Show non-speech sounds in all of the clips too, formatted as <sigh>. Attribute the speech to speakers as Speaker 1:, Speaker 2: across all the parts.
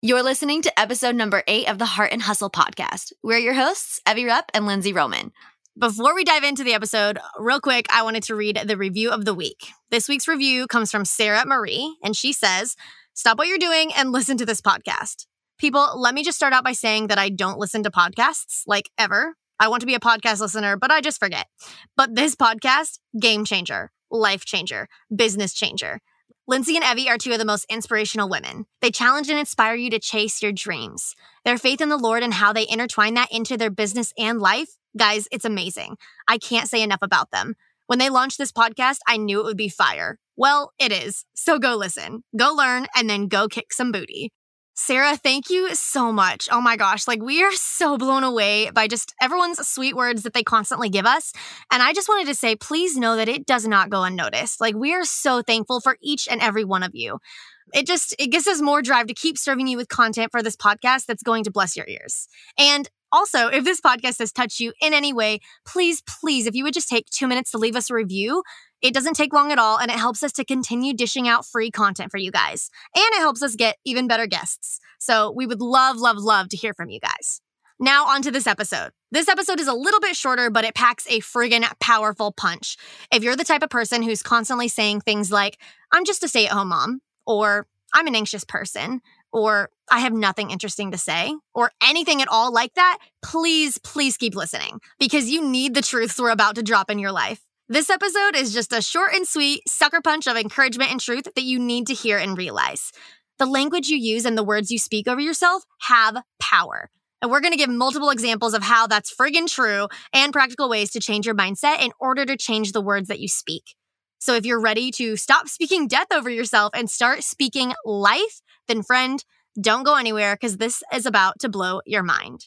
Speaker 1: You're listening to episode number eight of the Heart and Hustle podcast. We're your hosts, Evie Rupp and Lindsey Roman. Before we dive into the episode, real quick, I wanted to read the review of the week. This week's review comes from Sarah Marie, and she says, Stop what you're doing and listen to this podcast. People, let me just start out by saying that I don't listen to podcasts, like ever. I want to be a podcast listener, but I just forget. But this podcast, game changer, life changer, business changer. Lindsey and Evie are two of the most inspirational women. They challenge and inspire you to chase your dreams. Their faith in the Lord and how they intertwine that into their business and life, guys, it's amazing. I can't say enough about them. When they launched this podcast, I knew it would be fire. Well, it is. So go listen, go learn, and then go kick some booty. Sarah, thank you so much. Oh my gosh, like we are so blown away by just everyone's sweet words that they constantly give us. And I just wanted to say, please know that it does not go unnoticed. Like we are so thankful for each and every one of you. It just it gives us more drive to keep serving you with content for this podcast that's going to bless your ears. And also, if this podcast has touched you in any way, please, please, if you would just take two minutes to leave us a review, it doesn't take long at all, and it helps us to continue dishing out free content for you guys. And it helps us get even better guests. So we would love, love, love to hear from you guys. Now, on to this episode. This episode is a little bit shorter, but it packs a friggin' powerful punch. If you're the type of person who's constantly saying things like, I'm just a stay at home mom, or I'm an anxious person, or I have nothing interesting to say, or anything at all like that, please, please keep listening because you need the truths we're about to drop in your life. This episode is just a short and sweet sucker punch of encouragement and truth that you need to hear and realize. The language you use and the words you speak over yourself have power. And we're going to give multiple examples of how that's friggin' true and practical ways to change your mindset in order to change the words that you speak. So if you're ready to stop speaking death over yourself and start speaking life, then friend, don't go anywhere because this is about to blow your mind.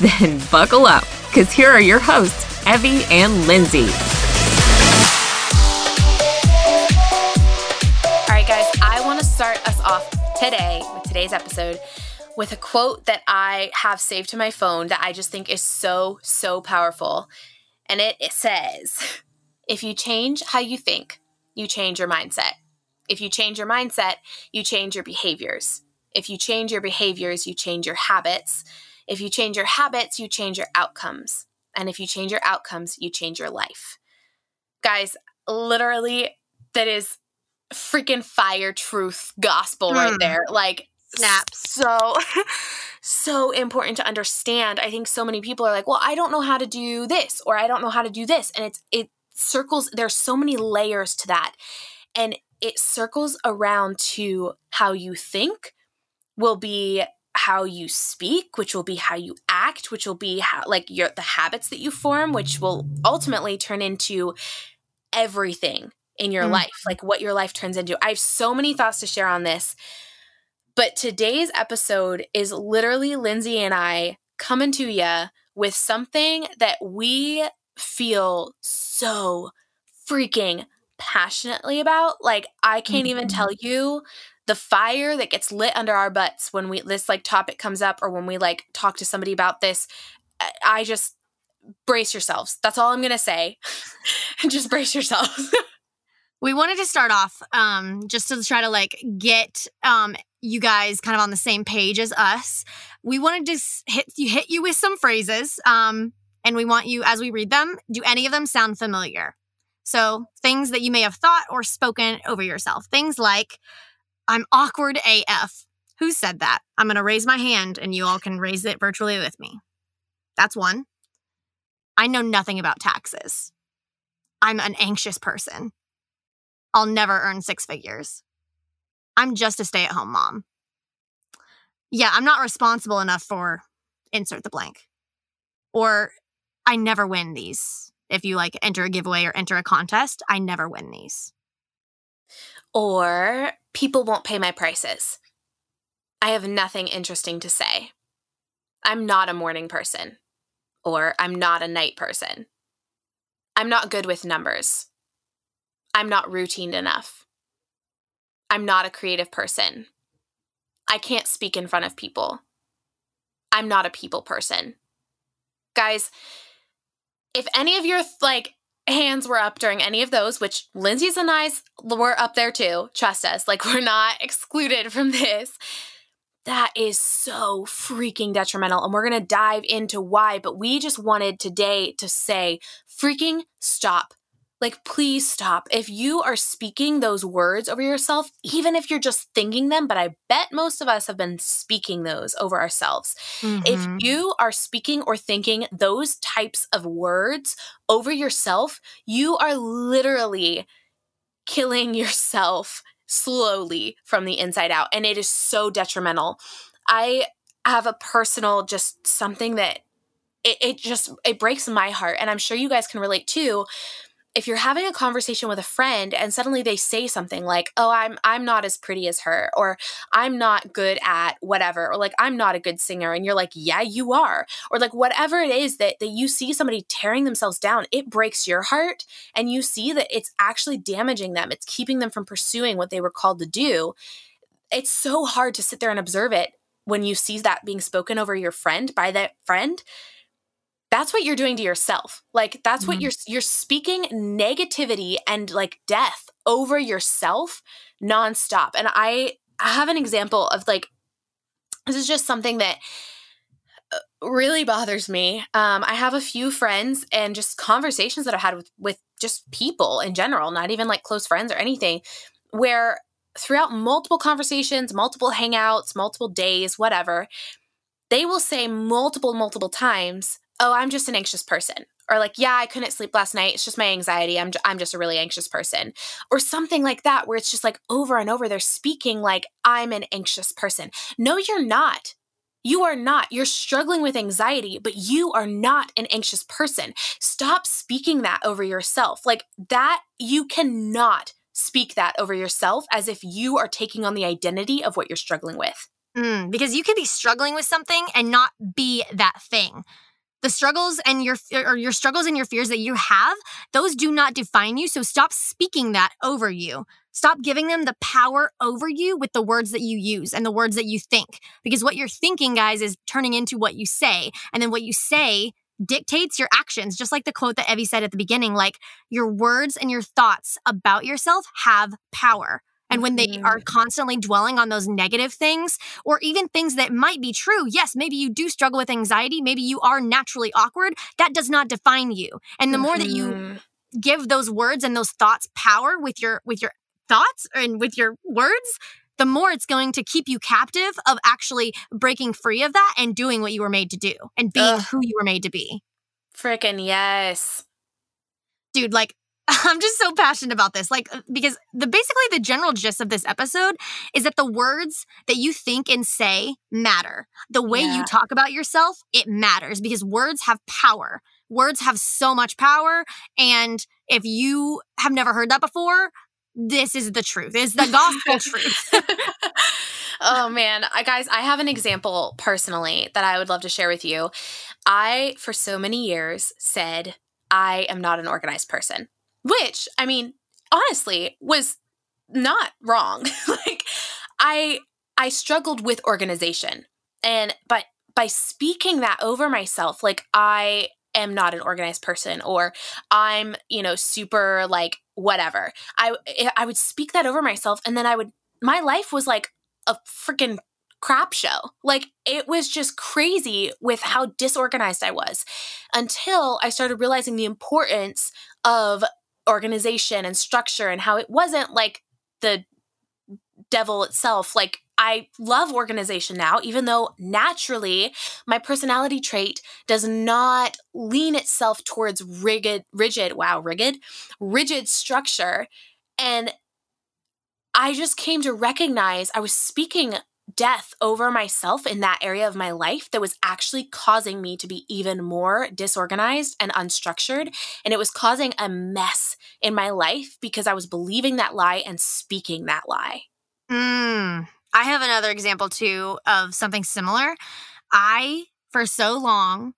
Speaker 2: Then buckle up, because here are your hosts, Evie and Lindsey.
Speaker 3: All right, guys, I want to start us off today with today's episode with a quote that I have saved to my phone that I just think is so, so powerful. And it, it says, If you change how you think, you change your mindset. If you change your mindset, you change your behaviors. If you change your behaviors, you change your habits. If you change your habits, you change your outcomes. And if you change your outcomes, you change your life. Guys, literally, that is freaking fire truth gospel right
Speaker 1: Hmm.
Speaker 3: there. Like,
Speaker 1: snap.
Speaker 3: So, <laughs> so important to understand. I think so many people are like, well, I don't know how to do this, or I don't know how to do this. And it's, it circles, there's so many layers to that. And it circles around to how you think will be how you speak, which will be how you act, which will be how like your the habits that you form, which will ultimately turn into everything in your
Speaker 1: Mhm.
Speaker 3: life, like what your life turns into. I have so many thoughts to share on this. But today's episode is literally Lindsey and I coming to you with something that we feel so freaking passionately about. Like I can't even tell you the fire that gets lit under our butts when we this like topic comes up or when we like talk to somebody about this. I- just brace yourselves. That's all I'm going to say. <laughs> just brace yourselves. <laughs>
Speaker 1: We wanted to start off um, just to try to like get um, you guys kind of on the same page as us. We wanted to hit you hit you with some phrases, um, and we want you as we read them. Do any of them sound familiar? So things that you may have thought or spoken over yourself. Things like, "I'm awkward AF." Who said that? I'm going to raise my hand, and you all can raise it virtually with me. That's one. I know nothing about taxes. I'm an anxious person. I'll never earn six figures. I'm just a stay at home mom. Yeah, I'm not responsible enough for insert the blank. Or I never win these if you like enter a giveaway or enter a contest, I never win these.
Speaker 3: Or people won't pay my prices. I have nothing interesting to say. I'm not a morning person. Or I'm not a night person. I'm not good with numbers. I'm not routine enough. I'm not a creative person. I can't speak in front of people. I'm not a people person. Guys, if any of your like hands were up during any of those, which Lindsey's and I's were up there too, trust us, like <laughs> we're not excluded from this. That is so freaking detrimental. And we're going to dive into why. But we just wanted today to say freaking stop like, please stop. If you are speaking those words over yourself, even if you're just thinking them, but I bet most of us have been speaking those over ourselves. Mm-hmm. If you are speaking or thinking those types of words over yourself, you are literally killing <laughs> yourself slowly from the inside out. And it is so detrimental. I have a personal, just something that it, it just it breaks my heart and i'm sure you guys can relate too if you're having a conversation with a friend and suddenly they say something like oh i'm i'm not as pretty as her or i'm not good at whatever or like i'm not a good singer and you're like yeah you are or like whatever it is that that you see somebody tearing themselves down it breaks your heart and you see that it's actually damaging them. It's keeping them from pursuing what they were called to do. It's so hard to sit there and observe it when you see that being spoken over your friend by that friend that's what you're doing to yourself. Like that's mm-hmm. what you're you're speaking negativity and like death over yourself nonstop. And I have an example of like this is just something that uh, really bothers me. Um, I have a few friends and just conversations that I've had with with just people in general, not even like close friends or anything, where throughout multiple conversations, multiple hangouts, multiple days, whatever, they will say multiple, multiple times, oh, I'm just an anxious person. Or like, yeah, I couldn't sleep last night. It's just my anxiety. I'm, j- I'm just a really anxious person. Or something like that, where it's just like over and over, they're speaking like, I'm an anxious person. No, you're not. You are not. You're struggling with anxiety, but you are not an anxious person. Stop speaking that over yourself. Like that, you cannot speak that over yourself as if you are taking on the identity of what you're struggling with.
Speaker 1: Mm, because you can be struggling with something and not be that thing the struggles and your or your struggles and your fears that you have those do not define you. So stop speaking that over you. Stop giving them the power over you with the words that you use and the words that you think. Because what you're thinking guys is turning into what you say. And then what you say dictates your actions. Just like the quote that evie said at the beginning like your words and your thoughts about yourself have power and when they are mm-hmm. constantly dwelling on those negative things, or even things that might be true, yes, maybe you do struggle with anxiety, maybe you are naturally awkward, that does not define you. And the more that you mm-hmm. give those words and those thoughts power with your with your thoughts and with your words, the more it's going to keep you captive of actually breaking free of that and doing what you were made to do and being Ugh. who you were made to be.
Speaker 3: Freaking yes.
Speaker 1: Dude, like <laughs> I'm just so passionate about this. Like, uh, because the basically the general gist of this episode is that the words that you think and say matter. The way yeah. you talk about yourself, it matters because words have power. Words have so much power. And if you have never heard that before, this is the truth. It's the gospel <laughs> truth. <laughs>
Speaker 3: oh man, I, guys, I have an example personally that I would love to share with you. I, for so many years, said I am not an organized person which I mean, honestly, was not wrong. <laughs> like I I struggled with organization. And but by speaking that over myself, like I am not an organized person or I'm, you know, super like whatever. I I would speak that over myself and then I would my life was like a freaking crap show. Like it was just crazy with how disorganized I was until I started realizing the importance of organization and structure and how it wasn't like the devil itself. Like I love organization now, even though naturally my personality trait does not lean itself towards rigid, rigid, wow, rigid, rigid structure. And I just came to recognize I was speaking death over myself in that area of my life that was actually causing me to be even more disorganized and unstructured. And it was causing a mess in my life because I was believing that lie and speaking that lie.
Speaker 1: Mm, I have another example too of something similar. I, for so long,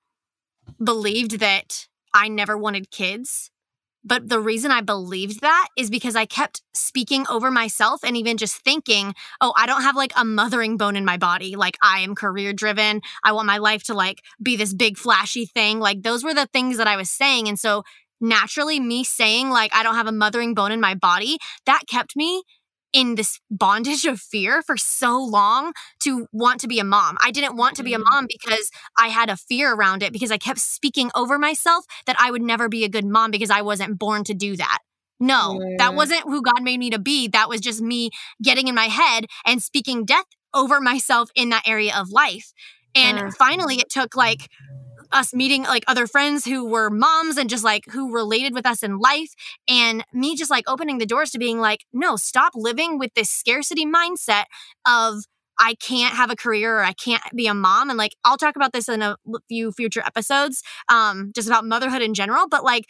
Speaker 1: believed that I never wanted kids but the reason I believed that is because I kept speaking over myself and even just thinking, oh, I don't have like a mothering bone in my body. Like I am career driven. I want my life to like be this big flashy thing. Like those were the things that I was saying. And so naturally, me saying like I don't have a mothering bone in my body, that kept me in this bondage of fear for so long to want to be a mom. I didn't want to be a mm-hmm. mom because I had a fear around it because I kept speaking over myself that I would never be a good mom because I wasn't born to do that. No, yeah. that wasn't who God made me to be. That was just me getting in my head and speaking death over myself in that area of life. And uh. finally, it took like us meeting like other friends who were moms and just like who related with us in life and me just like opening the doors to being like no stop living with this scarcity mindset of I can't have a career or I can't be a mom. And like, I'll talk about this in a few future episodes, um, just about motherhood in general. But like,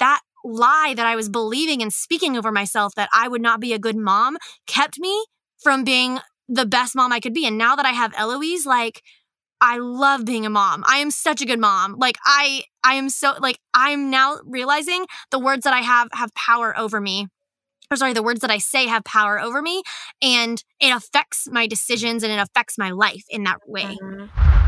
Speaker 1: that lie that I was believing and speaking over myself that I would not be a good mom kept me from being the best mom I could be. And now that I have Eloise, like, I love being a mom. I am such a good mom. Like I I am so like I'm now realizing the words that I have have power over me. Or sorry, the words that I say have power over me and it affects my decisions and it affects my life in that way. Mm-hmm.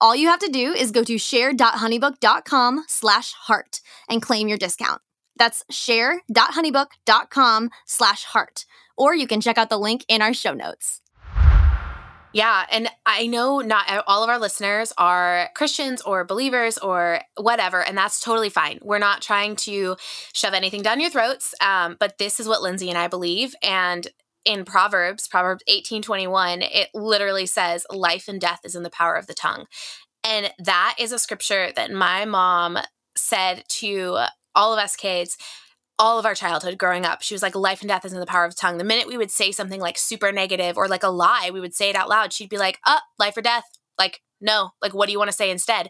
Speaker 1: All you have to do is go to share.honeybook.com slash heart and claim your discount. That's share.honeybook.com slash heart. Or you can check out the link in our show notes.
Speaker 3: Yeah. And I know not all of our listeners are Christians or believers or whatever, and that's totally fine. We're not trying to shove anything down your throats, um, but this is what Lindsey and I believe. And in Proverbs, Proverbs 18:21, it literally says life and death is in the power of the tongue. And that is a scripture that my mom said to all of us kids all of our childhood growing up. She was like, life and death is in the power of the tongue. The minute we would say something like super negative or like a lie, we would say it out loud. She'd be like, oh, life or death. Like, no, like, what do you want to say instead?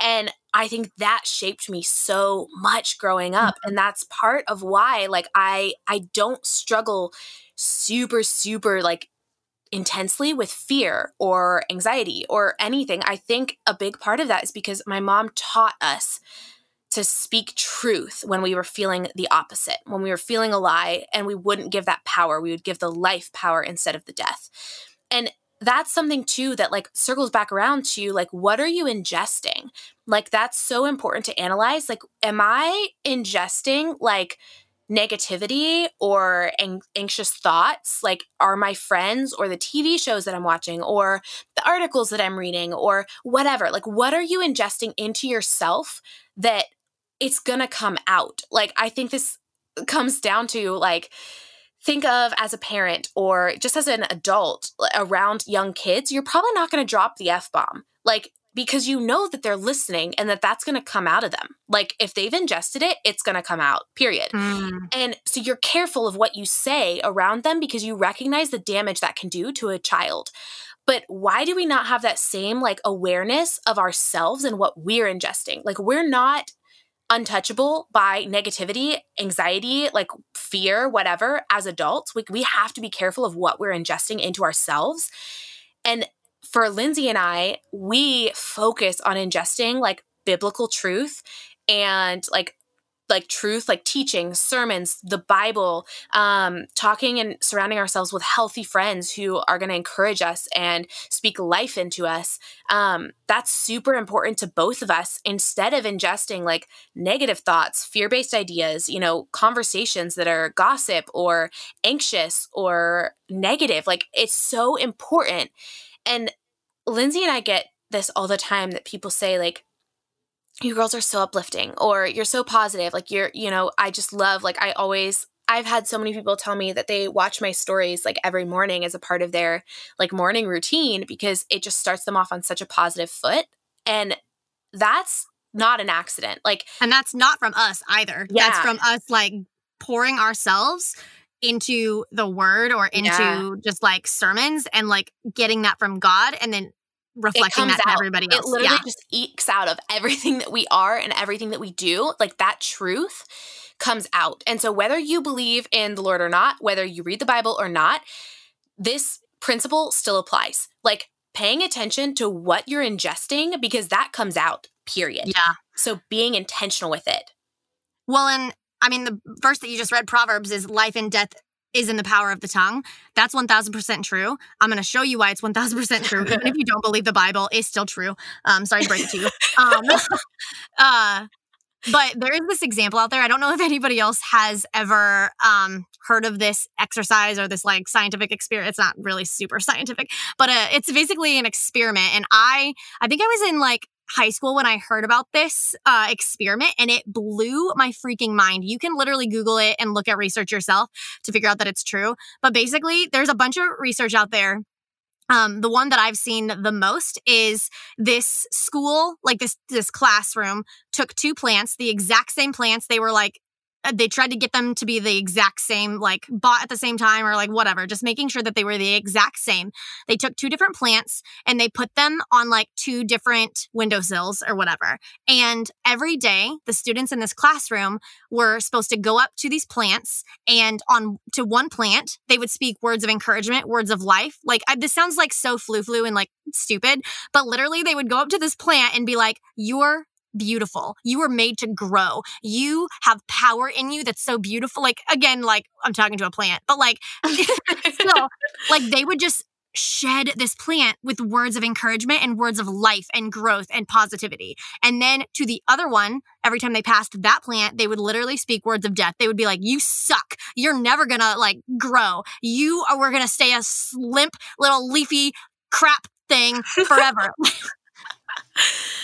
Speaker 3: And I think that shaped me so much growing up. Mm-hmm. And that's part of why, like, I, I don't struggle super, super like intensely with fear or anxiety or anything. I think a big part of that is because my mom taught us to speak truth when we were feeling the opposite, when we were feeling a lie, and we wouldn't give that power. We would give the life power instead of the death. And that's something too that like circles back around to like what are you ingesting like that's so important to analyze like am i ingesting like negativity or ang- anxious thoughts like are my friends or the TV shows that I'm watching or the articles that I'm reading or whatever. Like what are you ingesting into yourself that it's going to come out? Like I think this comes down to like think of as a parent or just as an adult around young kids you're probably not going to drop the f bomb. Like because you know that they're listening and that that's going to come out of them. Like if they've ingested it, it's going to come out, period. Mm. And so you're careful of what you say around them because you recognize the damage that can do to a child. But why do we not have that same like awareness of ourselves and what we're ingesting? Like we're not untouchable by negativity, anxiety, like fear, whatever, as adults. We, we have to be careful of what we're ingesting into ourselves. And for Lindsey and I, we focus on ingesting like biblical truth and like like truth like teaching sermons the bible um, talking and surrounding ourselves with healthy friends who are going to encourage us and speak life into us um, that's super important to both of us instead of ingesting like negative thoughts fear-based ideas you know conversations that are gossip or anxious or negative like it's so important. And lindsey and i get this all the time that people say like you girls are so uplifting or you're so positive like you're you know i just love like i always i've had so many people tell me that they watch my stories like every morning as a part of their like morning routine because it just starts them off on such a positive foot and that's not an accident like
Speaker 1: and that's not from us either yeah. that's from us like pouring ourselves into the word or into yeah. just like sermons and like getting that from God and then reflecting that to out. everybody else.
Speaker 3: It literally yeah. just ekes out of everything that we are and everything that we do. Like that truth comes out. And so whether you believe in the Lord or not, whether you read the Bible or not, this principle still applies. Like paying attention to what you're ingesting because that comes out, period.
Speaker 1: Yeah.
Speaker 3: So being intentional with it.
Speaker 1: Well, and I mean, the verse that you just read, Proverbs, is life and death is in the power of the tongue. That's 1000% true. I'm going to show you why it's 1000% true. Even if you don't believe the Bible, is still true. Um, sorry to break it to you. Um, <laughs> uh, but there is this example out there. I don't know if anybody else has ever um, heard of this exercise or this like scientific experiment. It's not really super scientific, but uh, it's basically an experiment. And I, I think I was in like high school when I heard about this uh, experiment and it blew my freaking mind. You can literally Google it and look at research yourself to figure out that it's true. But basically, there's a bunch of research out there um, the one that I've seen the most is this school, like this this classroom, took two plants, the exact same plants. They were like Uh, they tried to get them to be the exact same, like bought at the same time or like whatever, just making sure that they were the exact same. They took two different plants and they put them on like two different windowsills or whatever. And every day, the students in this classroom were supposed to go up to these plants and on to one plant, they would speak words of encouragement, words of life. Like I, this sounds like so flu flu and like stupid, but literally they would go up to this plant and be like, You're beautiful. You were made to grow. You have power in you that's so beautiful. Like again, like I'm talking to a plant, but like <laughs> <laughs> still, like they would just shed this plant with words of encouragement and words of life and growth and positivity. And then to the other one, every time they passed that plant, they would literally speak words of death. They would be like, "You suck. You're never gonna like grow. You are we're gonna stay a limp little leafy crap thing forever." <laughs>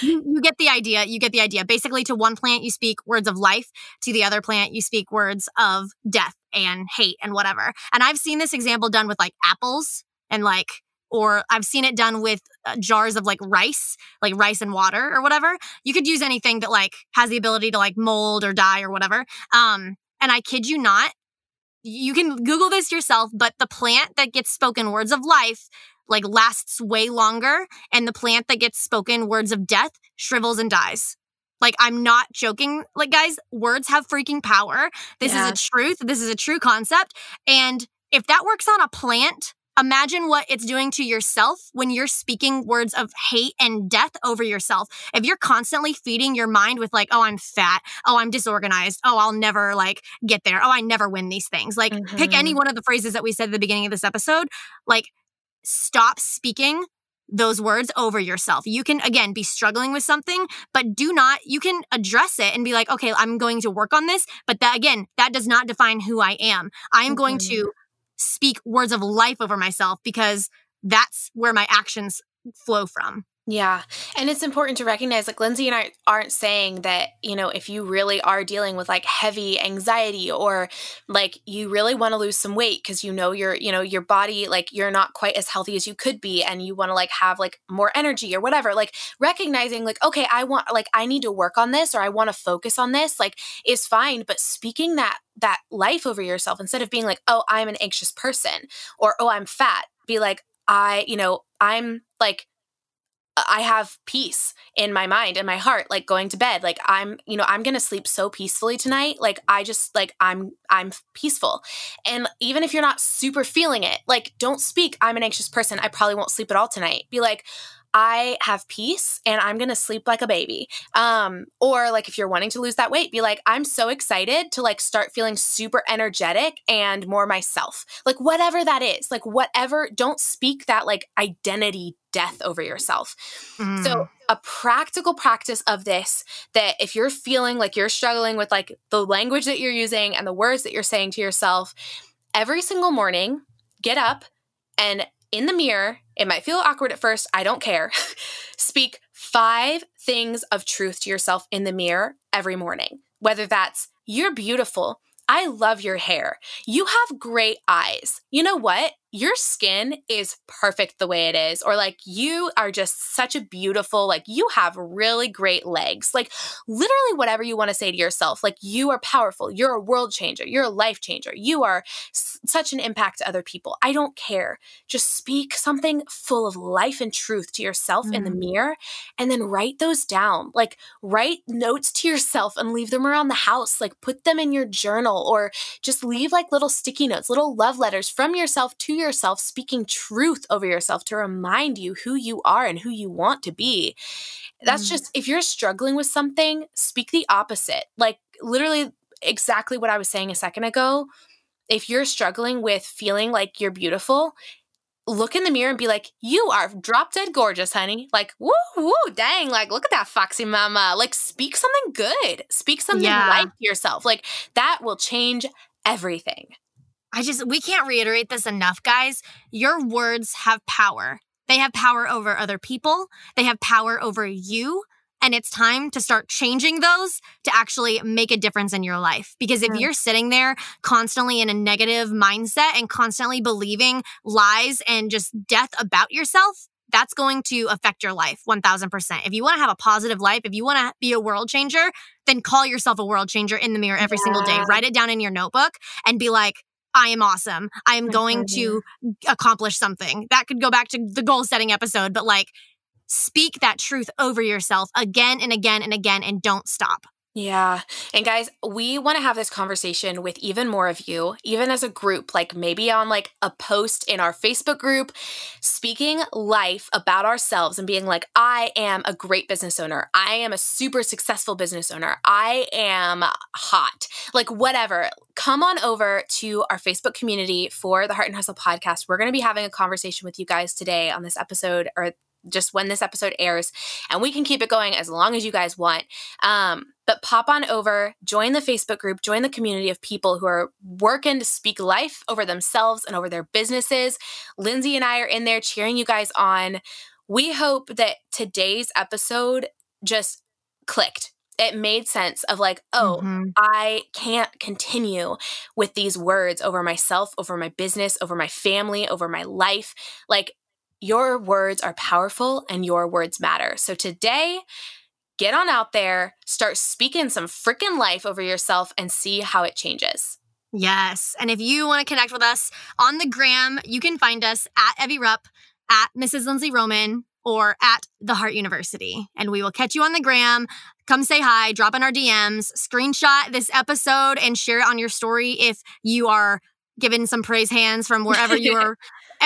Speaker 1: you, you get the idea. You get the idea. Basically, to one plant, you speak words of life. To the other plant, you speak words of death and hate and whatever. And I've seen this example done with like apples and like or I've seen it done with uh, jars of like rice, like rice and water or whatever. You could use anything that like has the ability to like mold or die or whatever. Um, and I kid you not, you can Google this yourself, but the plant that gets spoken words of life like lasts way longer and the plant that gets spoken words of death shrivels and dies. Like I'm not joking. Like guys, words have freaking power. This yeah. is a truth. This is a true concept. And if that works on a plant, imagine what it's doing to yourself when you're speaking words of hate and death over yourself. If you're constantly feeding your mind with like, oh, I'm fat. Oh, I'm disorganized. Oh, I'll never like get there. Oh, I never win these things. Like mm-hmm. pick any mm-hmm. one of the phrases that we said at the beginning of this episode. Like stop speaking those words over yourself. You can, again, be struggling with something, but do not, you can address it and be like, okay, I'm going to work on this. But that, again, that does not define who I am. I am going to mm-hmm. speak words of life over myself because that's where my actions flow from.
Speaker 3: Yeah. And it's important to recognize like Lindsey and I aren't saying that, you know, if you really are dealing with like heavy anxiety or like you really want to lose some weight because you know your, you know, your body like you're not quite as healthy as you could be and you want to like have like more energy or whatever, like recognizing like, okay, I want like I need to work on this or I want to focus on this, like is fine. But speaking that that life over yourself instead of being like, oh, I'm an anxious person or oh, I'm fat, be like, I, you know, I'm like I have peace in my mind and my heart like going to bed like I'm you know I'm to sleep so peacefully tonight like I just like I'm I'm peaceful and even if you're not super feeling it like don't speak I'm an anxious person I probably won't sleep at all tonight be like I have peace and I'm going to sleep like a baby. Um or like if you're wanting to lose that weight, be like I'm so excited to like start feeling super energetic and more myself. Like whatever that is. Like whatever don't speak that like identity death over yourself. Mm. So a practical practice of this that if you're feeling like you're struggling with like the language that you're using and the words that you're saying to yourself every single morning, get up and in the mirror, it might feel awkward at first, I don't care. <laughs> Speak five things of truth to yourself in the mirror every morning, whether that's you're beautiful, I love your hair. You have great eyes. You know what? Your skin is perfect the way it is. Or like you are just such a beautiful, like you have really great legs. Like literally whatever you want to say to yourself. Like you are powerful. You're a world changer. You're a life changer. You are s- such an impact to other people. I don't care. Just speak something full of life and truth to yourself mm. in the mm. mirror and then write those down. Like write notes to yourself and leave them around the house. Like put them in your journal journal or just leave like little sticky notes, little love letters from yourself to yourself, speaking truth over yourself to remind you who you are and who you want to be. That's mm. just, if you're struggling with something, speak the opposite. Like literally exactly what I was saying a second ago. If you're struggling with feeling like you're beautiful, look in the mirror and be like, you are drop dead gorgeous, honey. Like, woo, woo, dang, like, look at that foxy mama. Like, speak something good. Speak something yeah. like yourself. Like, that will change everything.
Speaker 1: I just, we can't reiterate this enough, guys. Your words have power. They have power over other people, they have power over you. And it's time to start changing those to actually make a difference in your life. Because if you're sitting there constantly in a negative mindset and constantly believing lies and just death about yourself, that's going to affect your life 1000%. If you want to have a positive life, if you want to be a world changer, then call yourself a world changer in the mirror every yeah. single day. Write it down in your notebook and be like, I am awesome. I am going to accomplish something. That could go back to the goal setting episode, but like speak that truth over yourself again and again and again and don't stop.
Speaker 3: Yeah. And guys, we want to have this conversation with even more of you, even as a group, like maybe on like a post in our Facebook group, speaking life about ourselves and being like, I am a great business owner. I am a super successful business owner. I am hot. Like whatever. Come on over to our Facebook community for the Heart and Hustle podcast. We're going to be having a conversation with you guys today on this episode or just when this episode airs, and we can keep it going as long as you guys want. Um, but pop on over, join the Facebook group, join the community of people who are working to speak life over themselves and over their businesses. Lindsey and I are in there cheering you guys on. We hope that today's episode just clicked. It made sense of like, oh, mm-hmm. I can't continue with these words over myself, over my business, over my family, over my life. Like, your words are powerful and your words matter. So today, get on out there, start speaking some freaking life over yourself and see how it changes.
Speaker 1: Yes. And if you want to connect with us on the gram, you can find us at Evie Rupp, at Mrs. Lindsey Roman, or at the Heart University. And we will catch you on the gram. Come say hi, drop in our DMs, screenshot this episode, and share it on your story if you are given some praise hands from wherever <laughs> you are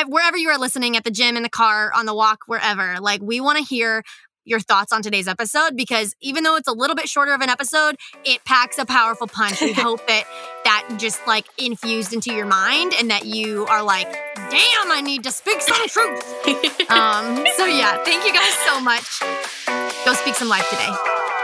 Speaker 1: wherever you are listening at the gym, in the car, on the walk, wherever. Like, we want to hear your thoughts on today's episode because even though it's a little bit shorter of an episode, it packs a powerful punch. We <laughs> hope that that just like infused into your mind and that you are like, damn, I need to speak some truth. <laughs> um, so yeah, thank you guys so much. Go speak some life today.